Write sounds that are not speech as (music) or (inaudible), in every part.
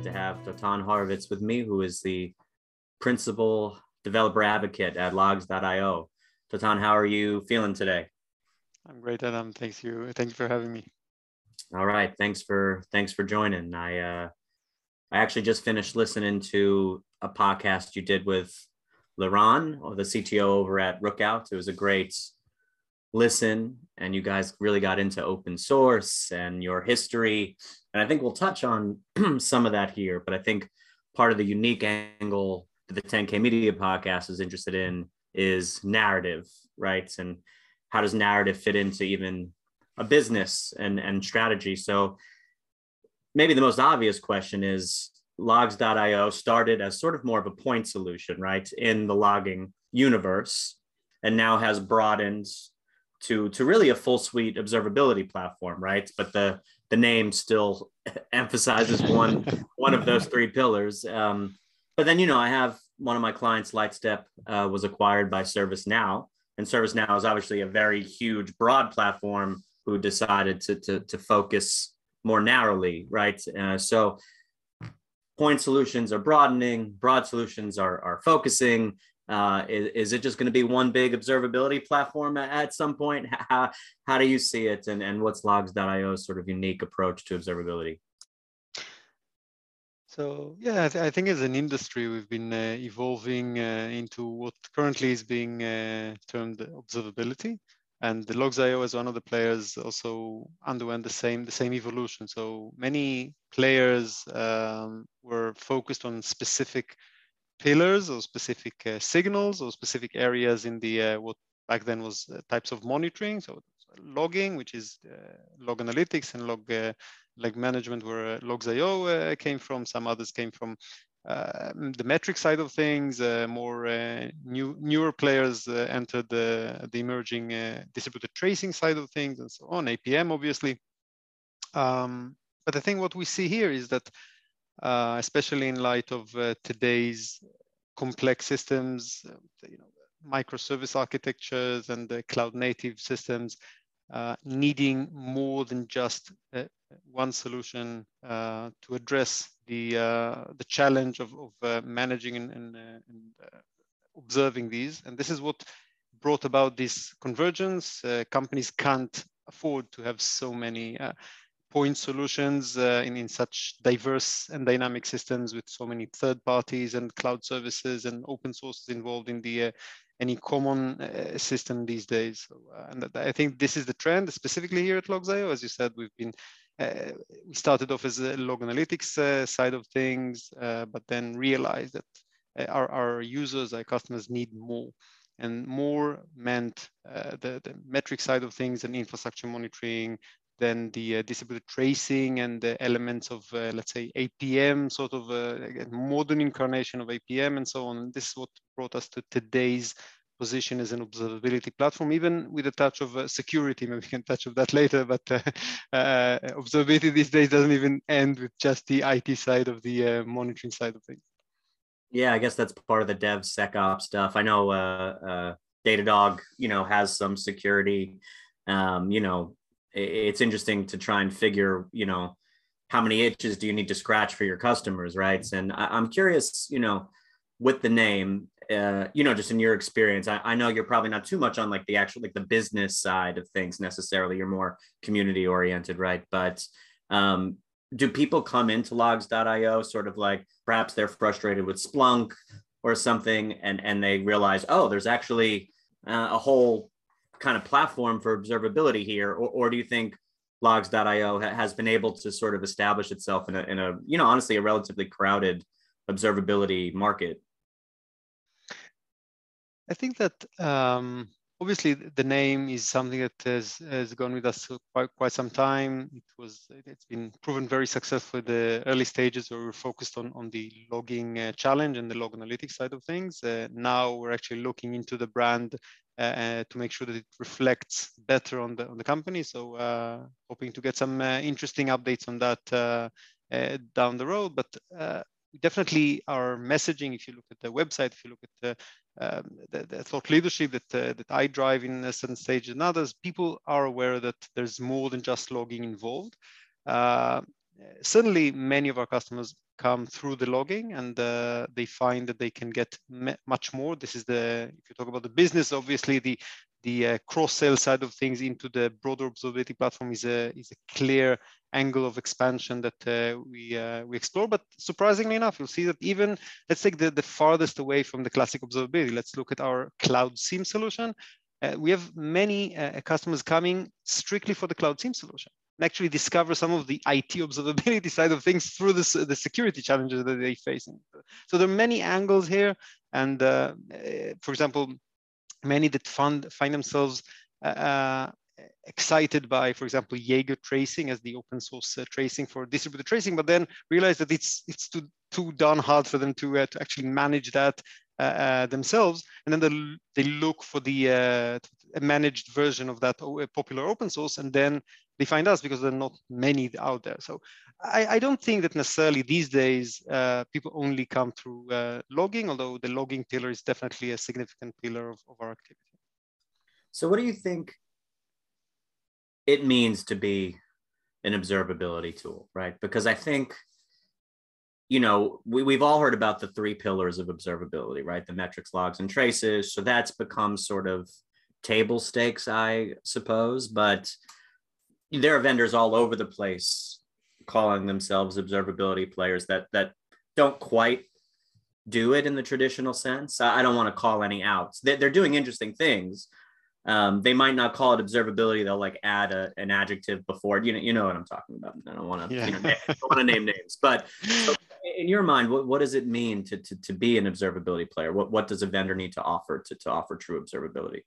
excited to have Dotan Horovits with me, who is the principal developer advocate at Logz.io. Dotan, how are you feeling today? I'm great, Adam. Thanks you. Thank you for having me. All right. Thanks for thanks for joining. I uh I actually just finished listening to a podcast you did with Liran, or the CTO over at Rookout. It was a great listen, and you guys really got into open source and your history. And I think we'll touch on (clears throat) some of that here. But I think part of the unique angle that the 10K Media podcast is interested in is narrative, right? And how does narrative fit into even a business and, and strategy? So maybe the most obvious question is Logz.io started as sort of more of a point solution, right, in the logging universe, and now has broadened to to really a full suite observability platform, right? But the the name still (laughs) emphasizes one (laughs) one of those three pillars. Um, but then you know, I have one of my clients, Lightstep, uh, was acquired by ServiceNow, and ServiceNow is obviously a very huge, broad platform who decided to to, to focus more narrowly, right? Uh, so point solutions are broadening, broad solutions are, are focusing. Uh, is, is, it just going to be one big observability platform at, some point? How, how do you see it? And, and what's Logz.io's sort of unique approach to observability? So yeah, I, th- I think as an industry, we've been uh, evolving uh, into what currently is being uh, termed observability and the Logz.io as one of the players also underwent the same the same evolution so many players um, were focused on specific pillars or specific uh, signals or specific areas in the uh, what back then was uh, types of monitoring so logging which is uh, log analytics and log uh, log management where uh, Logz.io came from some others came from uh, the metric side of things, uh, more uh, new newer players uh, entered the, the emerging uh, distributed tracing side of things and so on, APM obviously. Um, but I think what we see here is that, uh, especially in light of today's complex systems, you know, microservice architectures and the cloud native systems, needing more than just one solution to address the uh, the challenge of, of uh, managing and, and, uh, and observing these. And this is what brought about this convergence. companies can't afford to have so many point solutions uh, in, in such diverse and dynamic systems with so many third parties and cloud services and open sources involved in the uh, any common uh, system these days. So, and I think this is the trend, specifically here at Logz.io. As you said, we've been uh, we started off as a log analytics uh, side of things, uh, but then realized that our, our users, our customers need more. And more meant the, the metric side of things and infrastructure monitoring, then the uh, distributed tracing and the elements of, uh, let's say, APM, sort of a modern incarnation of APM and so on. And this is what brought us to today's position as an observability platform, even with a touch of uh, security. (laughs) Maybe we can touch of that later, but uh, (laughs) uh, observability these days doesn't even end with just the IT side of the uh, monitoring side of things. Yeah, I guess that's part of the DevSecOps stuff. I know uh, uh, Datadog, you know, has some security. Um, you know, it's interesting to try and figure, you know, how many itches do you need to scratch for your customers, right? And I- I'm curious, you know, with the name, uh, you know, just in your experience, I, I, know you're probably not too much on like the actual like the business side of things necessarily. You're more community oriented, right? But um, do people come into Logz.io sort of like perhaps they're frustrated with Splunk or something, and and they realize, oh, there's actually uh, a whole kind of platform for observability here, or, or do you think Logz.io ha- has been able to sort of establish itself in a, in a you know honestly a relatively crowded observability market? I think that um, obviously the name is something that has, has gone with us quite, quite some time. It was it's been proven very successful in the early stages where we're focused on, on the logging uh, challenge and the log analytics side of things. Uh, now we're actually looking into the brand uh, uh to make sure that it reflects better on the on the company. So uh, hoping to get some uh, interesting updates on that down the road. But definitely our messaging, if you look at the website, if you look at the um, the, the, thought leadership that uh, that I drive in a certain stage and others, people are aware that there's more than just logging involved. Uh, certainly many of our customers come through the logging and uh, they find that they can get much more. This is the, if you talk about the business, obviously the, the uh, cross-sell side of things into the broader observability platform is a, is a clear angle of expansion that uh, we, uh, we explore. But surprisingly enough, you'll see that even, let's take the, the farthest away from the classic observability. Let's look at our cloud SIEM solution. Uh, we have many uh, customers coming strictly for the cloud SIEM solution and actually discover some of the IT observability (laughs) side of things through this, the security challenges that they're facing. So there are many angles here. And uh for example, many that find, find themselves uh, uh, excited by, for example, Jaeger tracing as the open source uh, tracing for distributed tracing, but then realize that it's it's too too darn hard for them to uh, to actually manage that themselves, and then they, they look for the uh, managed version of that popular open source, and then they find us because there are not many out there. So I, I don't think that necessarily these days uh, people only come through logging, although the logging pillar is definitely a significant pillar of, of our activity. So what do you think it means to be an observability tool, right? Because I think, you know, we, we've all heard about the three pillars of observability, right? The metrics, logs, and traces. So that's become sort of table stakes, I suppose. But there are vendors all over the place calling themselves observability players that that don't quite do it in the traditional sense. I don't want to call any outs. They're doing interesting things, um, they might not call it observability. They'll like add a, an adjective before. You know, you know what I'm talking about. I don't want to, yeah. you know, don't want to name names. But (laughs) so in your mind, what, what does it mean to, to to be an observability player? What what does a vendor need to offer to to offer true observability?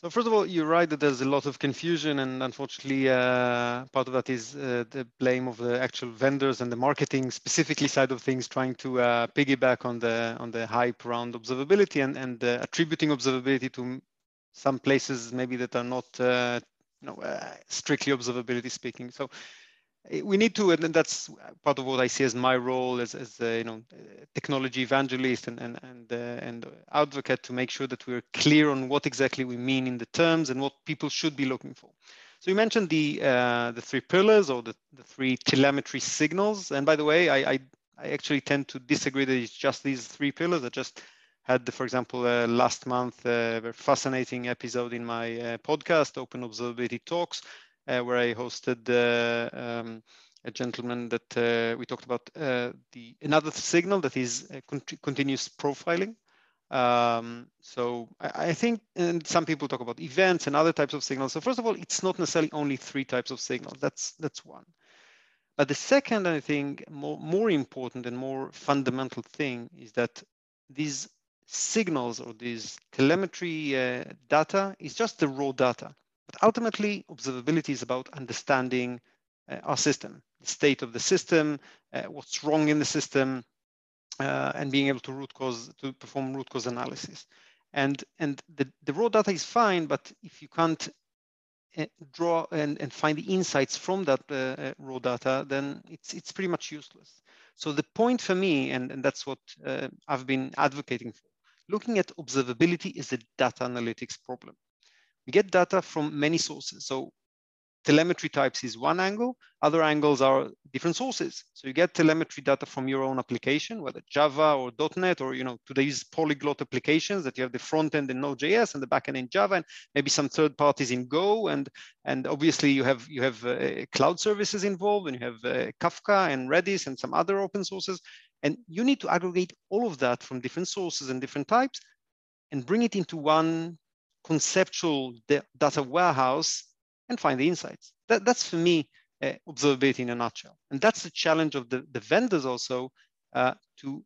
So first of all, you're right that there's a lot of confusion, and unfortunately, uh, part of that is uh, the blame of the actual vendors and the marketing specifically side of things, trying to uh, piggyback on the on the hype around observability and and uh, attributing observability to some places maybe that are not uh, you know, uh, strictly observability speaking. So we need to, and that's part of what I see as my role as, as a, you know, technology evangelist and, and, and, uh, and advocate to make sure that we're clear on what exactly we mean in the terms and what people should be looking for. So you mentioned the, uh, the three pillars or the, the three telemetry signals. And by the way, I, I, I actually tend to disagree that it's just these three pillars. I just had, for example, uh, last month uh, a fascinating episode in my uh, podcast, Open Observability Talks, where I hosted uh, um, a gentleman that uh, we talked about the another signal that is continuous profiling. Um, so I, I, think, and some people talk about events and other types of signals. So first of all, it's not necessarily only three types of signals. That's that's one. But the second, I think, more, more important and more fundamental thing is that these signals or these telemetry uh, data is just the raw data. But ultimately, observability is about understanding uh, our system, the state of the system, uh, what's wrong in the system, uh, and being able to root cause to perform root cause analysis. And and the, the raw data is fine, but if you can't uh, draw and, and find the insights from that uh, raw data, then it's it's pretty much useless. So the point for me, and, and that's what I've been advocating for, looking at observability is a data analytics problem. Get data from many sources. So telemetry types is one angle. Other angles are different sources. So you get telemetry data from your own application, whether Java or .NET or you know today's polyglot applications that you have the front end in Node.js and the back end in Java, and maybe some third parties in Go, and and obviously you have you have uh, cloud services involved, and you have uh, Kafka and Redis and some other open sources. And you need to aggregate all of that from different sources and different types and bring it into one conceptual data warehouse and find the insights. That, that's for me uh, observability in a nutshell. And that's the challenge of the, the vendors also uh, to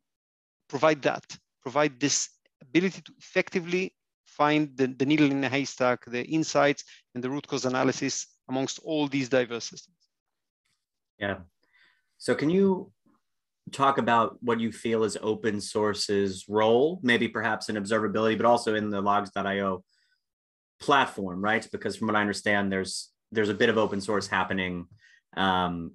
provide that, provide this ability to effectively find the, the needle in the haystack, the insights and the root cause analysis amongst all these diverse systems. Yeah. So can you talk about what you feel is open source's role, maybe perhaps in observability, but also in the Logz.io platform, right? Because from what I understand, there's there's a bit of open source happening. Um,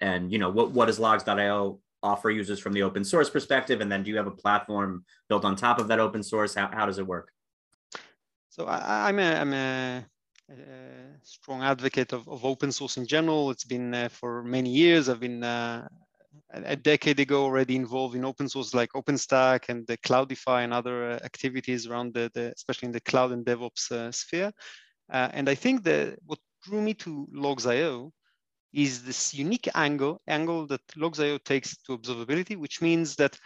and you know, what, what does Logz.io offer users from the open source perspective? And then do you have a platform built on top of that open source? How, how does it work? So I, am a, I'm a a strong advocate of, of, open source in general. It's been uh, for many years. I've been uh, a decade ago already involved in open source like OpenStack and the Cloudify and other uh, activities around the, the, especially in the cloud and DevOps uh, sphere. Uh, and I think that what drew me to Logz.io is this unique angle, angle that Logz.io takes to observability, which means that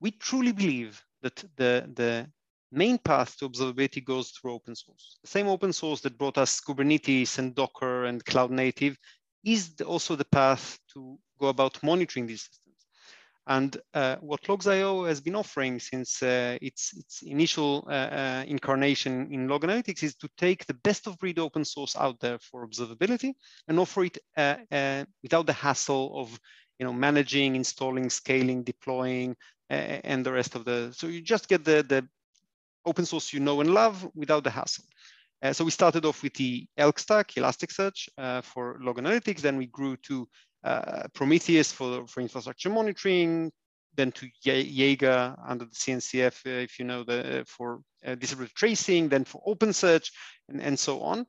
we truly believe that the, the main path to observability goes through open source. The same open source that brought us Kubernetes and Docker and cloud native is also the path to go about monitoring these systems. And uh, what Logz.io has been offering since uh, its, its initial uh, uh incarnation in log analytics is to take the best of breed open source out there for observability and offer it uh, uh, without the hassle of you know, managing, installing, scaling, deploying, and the rest of the, so you just get the, the open source you know and love without the hassle. So we started off with the Elk Stack, Elasticsearch for log analytics. Then we grew to uh, Prometheus for, for infrastructure monitoring, then to Jaeger under the CNCF, uh, if you know, the uh, for uh, distributed tracing, then for OpenSearch, and, and so on.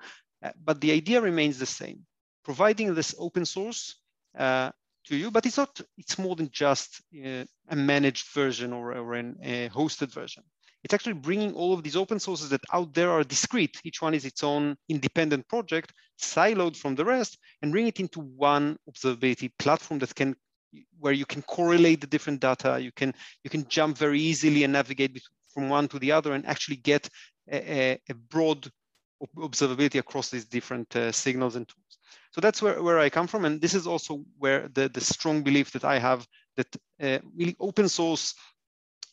but the idea remains the same, providing this open source to you, but it's not, it's more than just a managed version or, or a hosted version it's actually bringing all of these open sources that out there are discrete. Each one is its own independent project, siloed from the rest, and bring it into one observability platform that can, where you can correlate the different data. You can you can jump very easily and navigate from one to the other, and actually get a, a broad observability across these different uh, signals and tools. So that's where, where I come from. And this is also where the, the strong belief that I have that uh, really open source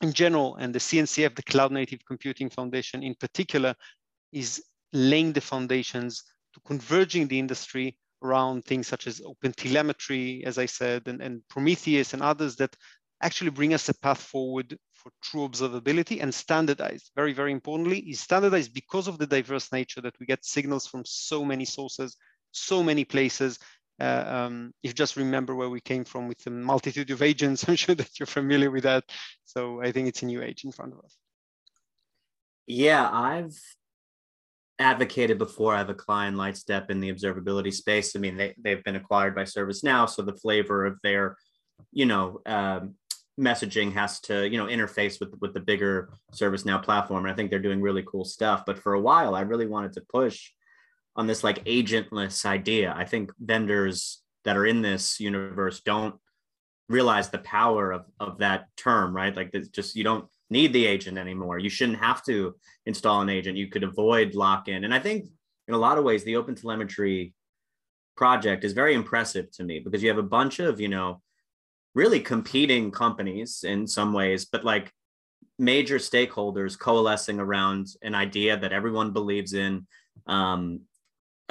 in general, and the CNCF, the Cloud Native Computing Foundation in particular, is laying the foundations to converging the industry around things such as open telemetry, as I said, and, and Prometheus and others that actually bring us a path forward for true observability and standardized. Very, very importantly, is standardized because of the diverse nature that we get signals from so many sources, so many places, uh, um, if you just remember where we came from with the multitude of agents, (laughs) I'm sure that you're familiar with that. So I think it's a new age in front of us. Yeah, I've advocated before. I have a client, Lightstep, in the observability space. I mean, they, they've been acquired by ServiceNow, so the flavor of their, you know, um, messaging has to, you know, interface with with the bigger ServiceNow platform. And I think they're doing really cool stuff. But for a while, I really wanted to push on this like agentless idea. I think vendors that are in this universe don't realize the power of, of that term, right? Like it's just you don't need the agent anymore. You shouldn't have to install an agent. You could avoid lock-in. And I think in a lot of ways, the open telemetry project is very impressive to me because you have a bunch of, you know, really competing companies in some ways, but like major stakeholders coalescing around an idea that everyone believes in um,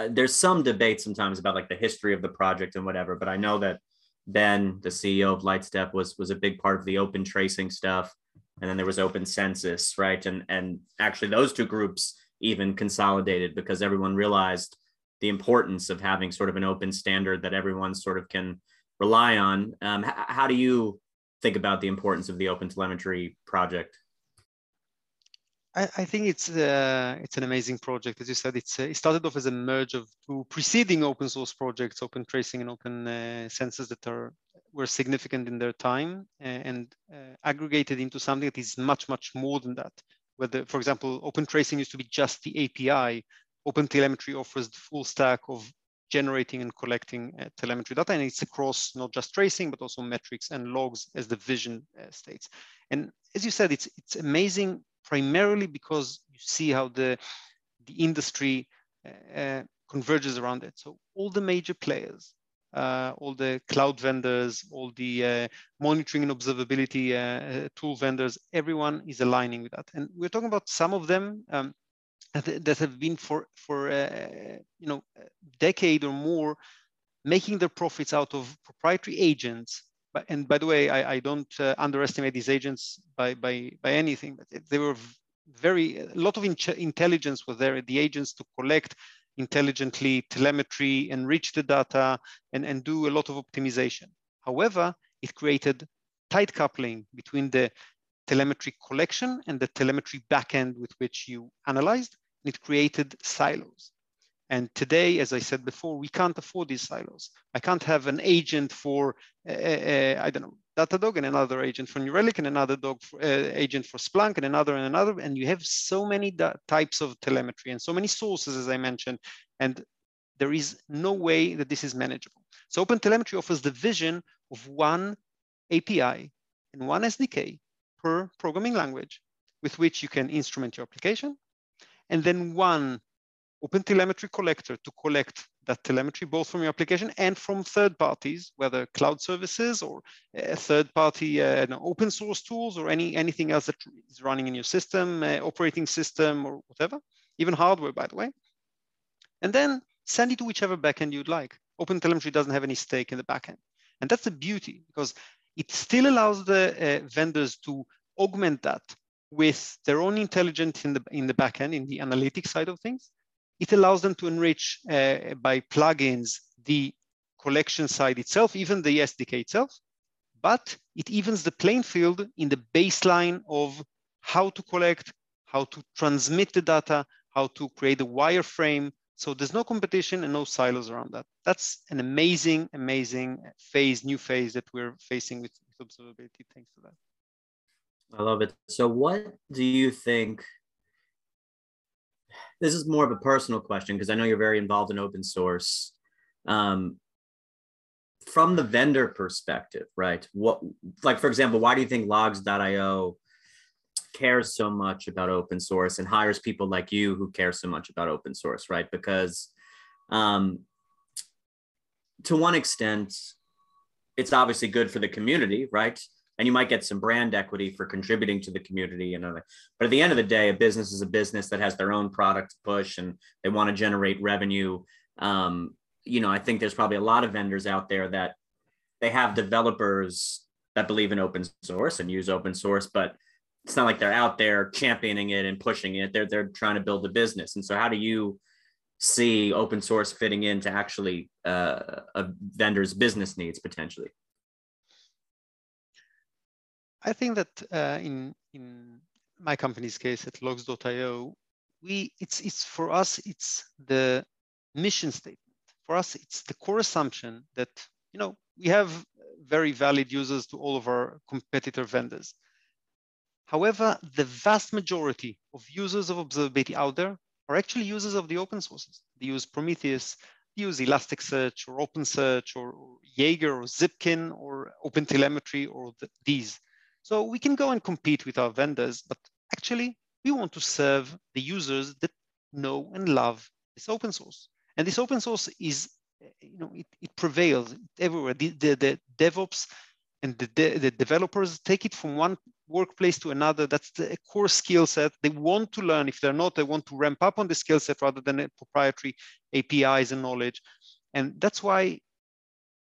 uh, there's some debate sometimes about like the history of the project and whatever, but I know that Ben, the CEO of Lightstep, was was a big part of the open tracing stuff, and then there was Open Census, right? And and actually those two groups even consolidated because everyone realized the importance of having sort of an open standard that everyone sort of can rely on. Um, h- how do you think about the importance of the open telemetry project? I, think it's uh, it's an amazing project. As you said, it's uh, it started off as a merge of two preceding open source projects, Open Tracing and Open uh, Census, that are were significant in their time and uh, aggregated into something that is much much more than that. Whether, for example, Open Tracing used to be just the API. Open Telemetry offers the full stack of generating and collecting uh, telemetry data, and it's across not just tracing but also metrics and logs, as the vision uh, states. And as you said, it's it's amazing primarily because you see how the, the industry uh, converges around it. So all the major players, uh, all the cloud vendors, all the uh, monitoring and observability uh, tool vendors, everyone is aligning with that. And we're talking about some of them um, that have been for, for uh, you know, a decade or more making their profits out of proprietary agents and by the way, I, I don't uh, underestimate these agents by, by, by anything, but they were very, a lot of in intelligence was there, the agents to collect intelligently telemetry, enrich the data, and, and do a lot of optimization. However, it created tight coupling between the telemetry collection and the telemetry backend with which you analyzed. And it created silos. And today, as I said before, we can't afford these silos. I can't have an agent for, uh, uh, I don't know, Datadog and another agent for New Relic and another dog for, uh, agent for Splunk and another and another. And you have so many types of telemetry and so many sources, as I mentioned. And there is no way that this is manageable. So OpenTelemetry offers the vision of one API and one SDK per programming language with which you can instrument your application, and then one OpenTelemetry collector to collect that telemetry both from your application and from third parties, whether cloud services or uh, third party uh, open source tools or any anything else that is running in your system, uh, operating system or whatever, even hardware, by the way. And then send it to whichever backend you'd like. OpenTelemetry doesn't have any stake in the backend. And that's the beauty because it still allows the uh, vendors to augment that with their own intelligence in the, in the backend, in the analytics side of things, it allows them to enrich uh, by plugins the collection side itself, even the SDK itself, but it evens the playing field in the baseline of how to collect, how to transmit the data, how to create a wireframe. So there's no competition and no silos around that. That's an amazing, amazing phase, new phase that we're facing with, with observability thanks to that. I love it. So what do you think this is more of a personal question because I know you're very involved in open source. Um, from the vendor perspective, right? What, like, for example, why do you think Logz.io cares so much about open source and hires people like you who care so much about open source, right? Because um, to one extent, it's obviously good for the community, right? And you might get some brand equity for contributing to the community and other. But at the end of the day, a business is a business that has their own product push and they want to generate revenue. Um, you know, I think there's probably a lot of vendors out there that they have developers that believe in open source and use open source, but it's not like they're out there championing it and pushing it. They're they're trying to build a business. And so, how do you see open source fitting into actually uh, a vendor's business needs potentially? I think that uh, in in my company's case at Logz.io, we it's it's for us it's the mission statement. For us, it's the core assumption that you know we have very valid users to all of our competitor vendors. However, the vast majority of users of observability out there are actually users of the open sources. They use Prometheus, they use Elasticsearch or OpenSearch or, or Jaeger or Zipkin or OpenTelemetry or the, these. So we can go and compete with our vendors, but actually we want to serve the users that know and love this open source. And this open source is, eh, you know, it, it prevails everywhere. The, the, the DevOps and the, de the developers take it from one workplace to another. That's the core skill set. They want to learn. If they're not, they want to ramp up on the skill set rather than proprietary APIs and knowledge. And that's why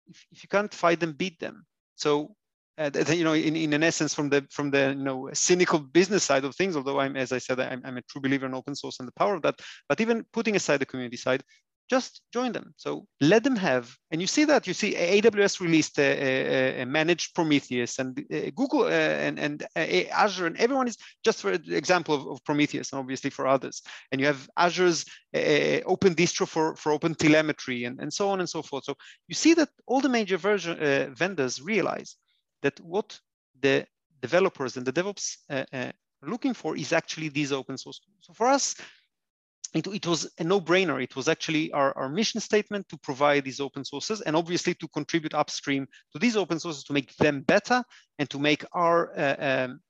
if, if you can't fight them, beat them. So uh, you know, in, in an essence, from the from the you know cynical business side of things. Although I'm, as I said, I'm, I'm a true believer in open source and the power of that. But even putting aside the community side, just join them. So let them have, and you see that you see AWS released a, a, a managed Prometheus, and uh, Google uh, and and uh, Azure, and everyone is just for example of, of, Prometheus, and obviously for others. And you have Azure's uh, open distro for for open telemetry, and and so on and so forth. So you see that all the major version uh, vendors realize that what the developers and the DevOps uh, uh, are looking for is actually these open source tools. So for us, it, it was a no-brainer. It was actually our, our mission statement to provide these open sources and obviously to contribute upstream to these open sources to make them better and to make our uh, um,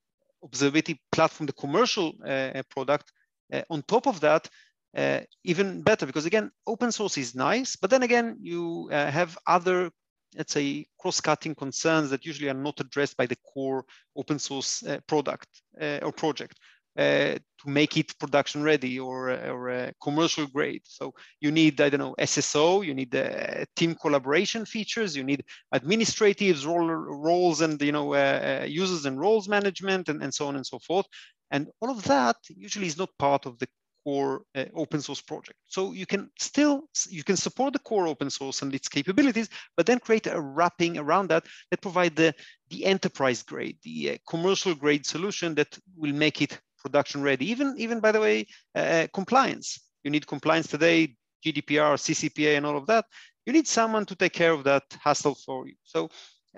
observability platform, the commercial uh, product, uh, on top of that, uh, even better because again, open source is nice, but then again, you uh, have other let's say, cross-cutting concerns that usually are not addressed by the core open source uh, product uh, or project. Uh, to make it production ready or, or commercial grade. So you need, I don't know, SSO, you need the team collaboration features, you need administratives, role, roles and, you know, uh, users and roles management and, and so on and so forth. And all of that usually is not part of the core uh, open source project. So you can still, you can support the core open source and its capabilities, but then create a wrapping around that that provide the, the enterprise grade, the uh, commercial grade solution that will make it production ready. Even, even by the way, uh, uh compliance. You need compliance today, GDPR, CCPA, and all of that, you need someone to take care of that hassle for you. So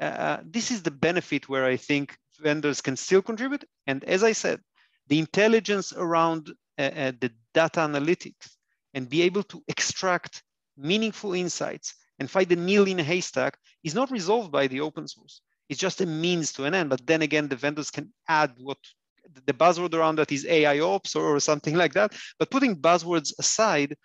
uh, this is the benefit where I think vendors can still contribute. And as I said, the intelligence around uh, uh, Uh, uh, the data analytics and be able to extract meaningful insights and find the needle in a haystack is not resolved by the open source. It's just a means to an end. But then again, the vendors can add what the buzzword around that is AI ops or, or something like that. But putting buzzwords aside,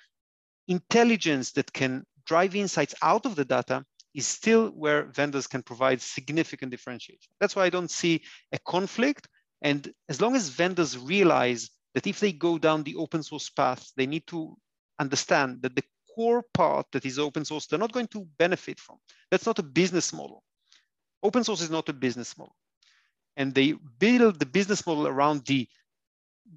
intelligence that can drive insights out of the data is still where vendors can provide significant differentiation. That's why I don't see a conflict. And as long as vendors realize that if they go down the open source path, they need to understand that the core part that is open source, they're not going to benefit from. That's not a business model. Open source is not a business model. And they build the business model around the,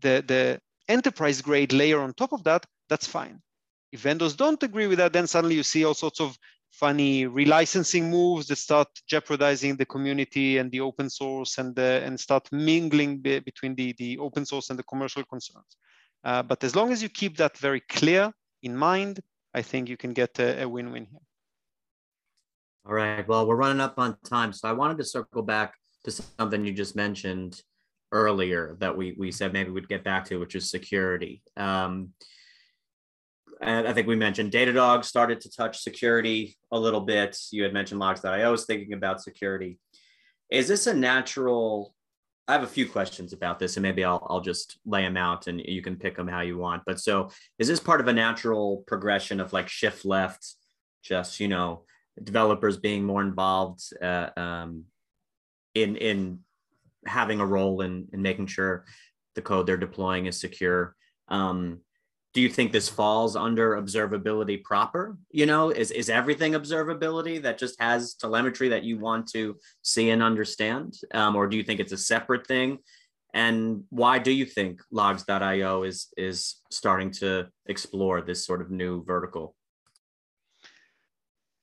the, the enterprise grade layer on top of that, that's fine. If vendors don't agree with that, then suddenly you see all sorts of funny relicensing moves that start jeopardizing the community and the open source and, the, and start mingling be, between the, the open source and the commercial concerns. Uh, but as long as you keep that very clear in mind, I think you can get a, a win-win here. All right. Well, we're running up on time, so I wanted to circle back to something you just mentioned earlier that we we said maybe we'd get back to, which is security. Um, and I think we mentioned Datadog started to touch security a little bit. You had mentioned Logz.io was thinking about security. Is this a natural? I have a few questions about this, and maybe I'll I'll just lay them out, and you can pick them how you want. But so, is this part of a natural progression of like shift left, just you know, developers being more involved uh, um, in in having a role in in making sure the code they're deploying is secure? Um, do you think this falls under observability proper? You know is, is everything observability that just has telemetry that you want to see and understand? Um, or do you think it's a separate thing? And why do you think Logz.io is is starting to explore this sort of new vertical?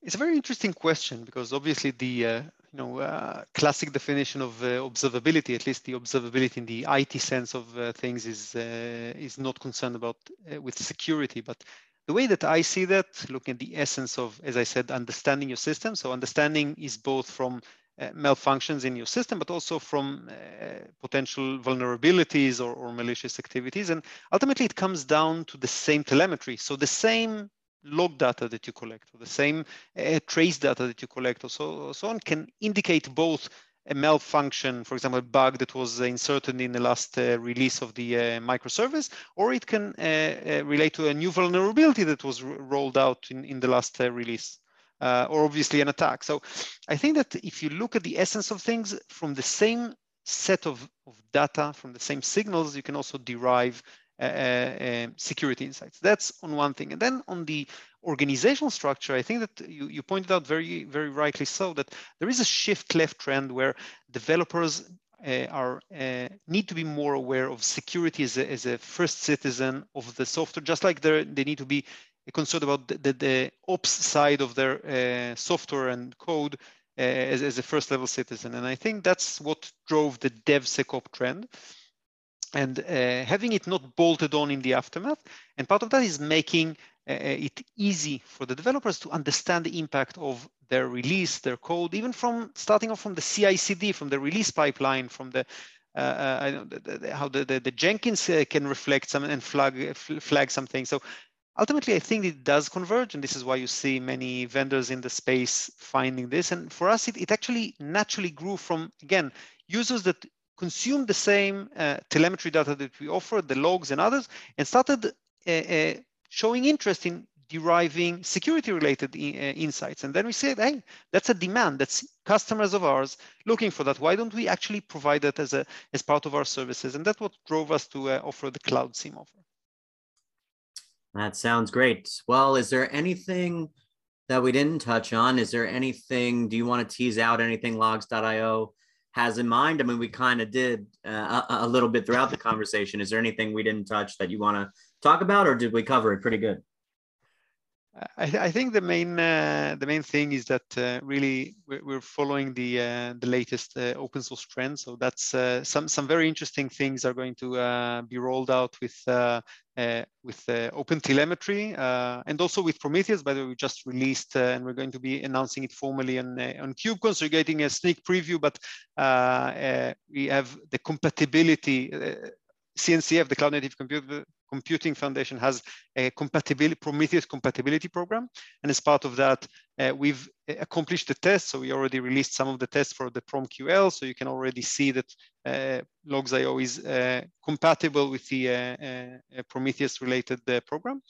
It's a very interesting question because obviously the uh, you know, uh, classic definition of uh, observability, at least the observability in the IT sense of uh, things, is uh, is not concerned about uh, with security. But the way that I see that, looking at the essence of, as I said, understanding your system. So understanding is both from uh, malfunctions in your system, but also from potential vulnerabilities or, or malicious activities. And ultimately, it comes down to the same telemetry. So the same log data that you collect, or the same uh, trace data that you collect, or so, so on, can indicate both a malfunction, for example, a bug that was inserted in the last uh, release of the uh, microservice, or it can uh, uh relate to a new vulnerability that was rolled out in, in the last uh, release, or obviously an attack. So I think that if you look at the essence of things from the same set of, of data, from the same signals, you can also derive security insights. That's on one thing. And then on the organizational structure, I think that you, you pointed out very, very rightly so that there is a shift left trend where developers uh, are uh, need to be more aware of security as a, as a first citizen of the software, just like they need to be concerned about the, the, the ops side of their uh, software and code uh, as, as a first level citizen. And I think that's what drove the DevSecOps trend and uh, having it not bolted on in the aftermath. And part of that is making uh, it easy for the developers to understand the impact of their release, their code, even from starting off from the CI/CD, from the release pipeline, from the uh, uh how the, the, the Jenkins uh, can reflect some and flag flag something. So ultimately, I think it does converge, and this is why you see many vendors in the space finding this. And for us, it, it actually naturally grew from again users that consumed the same uh, telemetry data that we offer, the logs and others, and started uh, uh, showing interest in deriving security related uh, insights. And then we said, hey, that's a demand. That's customers of ours looking for that. Why don't we actually provide that as, a, as part of our services? And that's what drove us to uh, offer the Cloud SIEM offer. That sounds great. Well, is there anything that we didn't touch on? Is there anything, do you want to tease out anything Logz.io has in mind? I mean, we kind of did uh, a, a, little bit throughout the conversation. Is there anything we didn't touch that you want to talk about, or did we cover it pretty good? I, I, think the main uh, the main thing is that uh, really we're, following the uh, the latest uh, open source trends. So that's uh, some some very interesting things are going to uh, be rolled out with with open telemetry and also with Prometheus. By the way, we just released and we're going to be announcing it formally on on KubeCon. So you're getting a sneak preview, but we have the compatibility. CNCF, the Cloud Native Computer Computing Foundation has a compatibility, Prometheus compatibility program. And as part of that, uh, we've accomplished the test. So we already released some of the tests for the PromQL. So you can already see that uh, Logz.io is uh, compatible with the uh, uh, Prometheus related uh, program.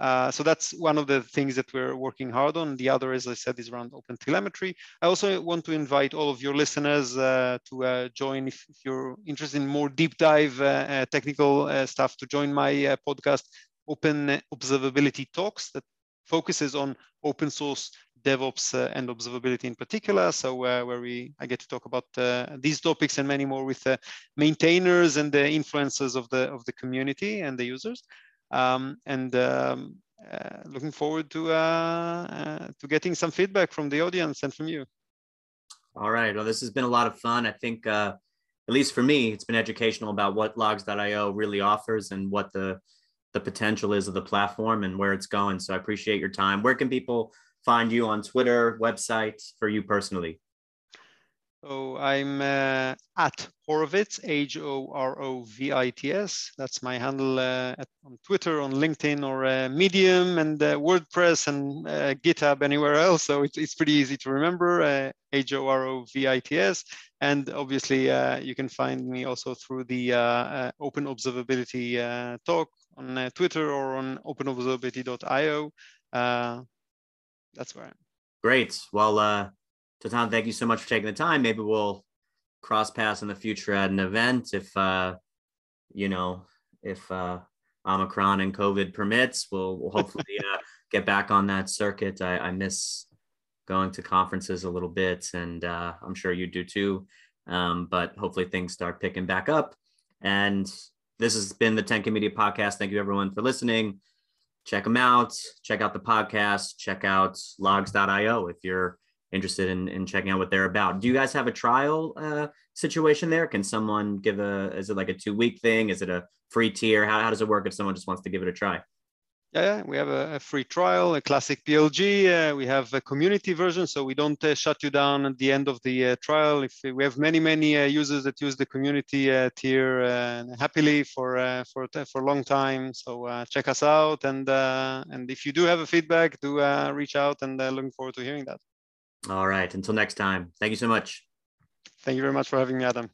Uh, so that's one of the things that we're working hard on. The other, as I said, is around open telemetry. I also want to invite all of your listeners uh, to uh, join if, if, you're interested in more deep dive uh, uh, technical stuff to join my podcast, Open Observability Talks that focuses on open source DevOps uh, and observability in particular. So uh, where we I get to talk about uh, these topics and many more with the maintainers and the influencers of the of the community and the users um, and um, uh, looking forward to uh, uh, to getting some feedback from the audience and from you. All right. Well, this has been a lot of fun. I think, uh, at least for me, it's been educational about what Logz.io really offers and what the the potential is of the platform and where it's going. So I appreciate your time. Where can people find you on Twitter, website for you personally? So I'm uh, at Horovits, H-O-R-O-V-I-T-S. That's my handle uh, at, on Twitter, on LinkedIn, or uh, Medium, and uh, WordPress, and uh, GitHub, anywhere else. So it's, it's pretty easy to remember, uh, H-O-R-O-V-I-T-S. And obviously, you can find me also through the Open Observability talk on Twitter or on openobservability.io. that's where I am. Great. Well, Dotan, thank you so much for taking the time. Maybe we'll cross paths in the future at an event if, uh, you know, if uh, Omicron and COVID permits. We'll, we'll hopefully uh, (laughs) get back on that circuit. I, I, miss going to conferences a little bit, and uh, I'm sure you do too. Um, but hopefully things start picking back up. And this has been the Tenka Media Podcast. Thank you everyone for listening. Check them out. Check out the podcast. Check out Logz.io if you're interested in, in checking out what they're about. Do you guys have a trial uh, situation there? Can someone give a, is it like a two week thing? Is it a free tier? How, how does it work if someone just wants to give it a try? Yeah, we have a, a free trial, a classic PLG. Uh, we have a community version, so we don't uh, shut you down at the end of the uh, trial. If we have many, many uh, users that use the community uh, tier happily for for for a long time. So check us out, and and if you do have a feedback, do reach out, and looking forward to hearing that. All right. Until next time. Thank you so much. Thank you very much for having me, Adam.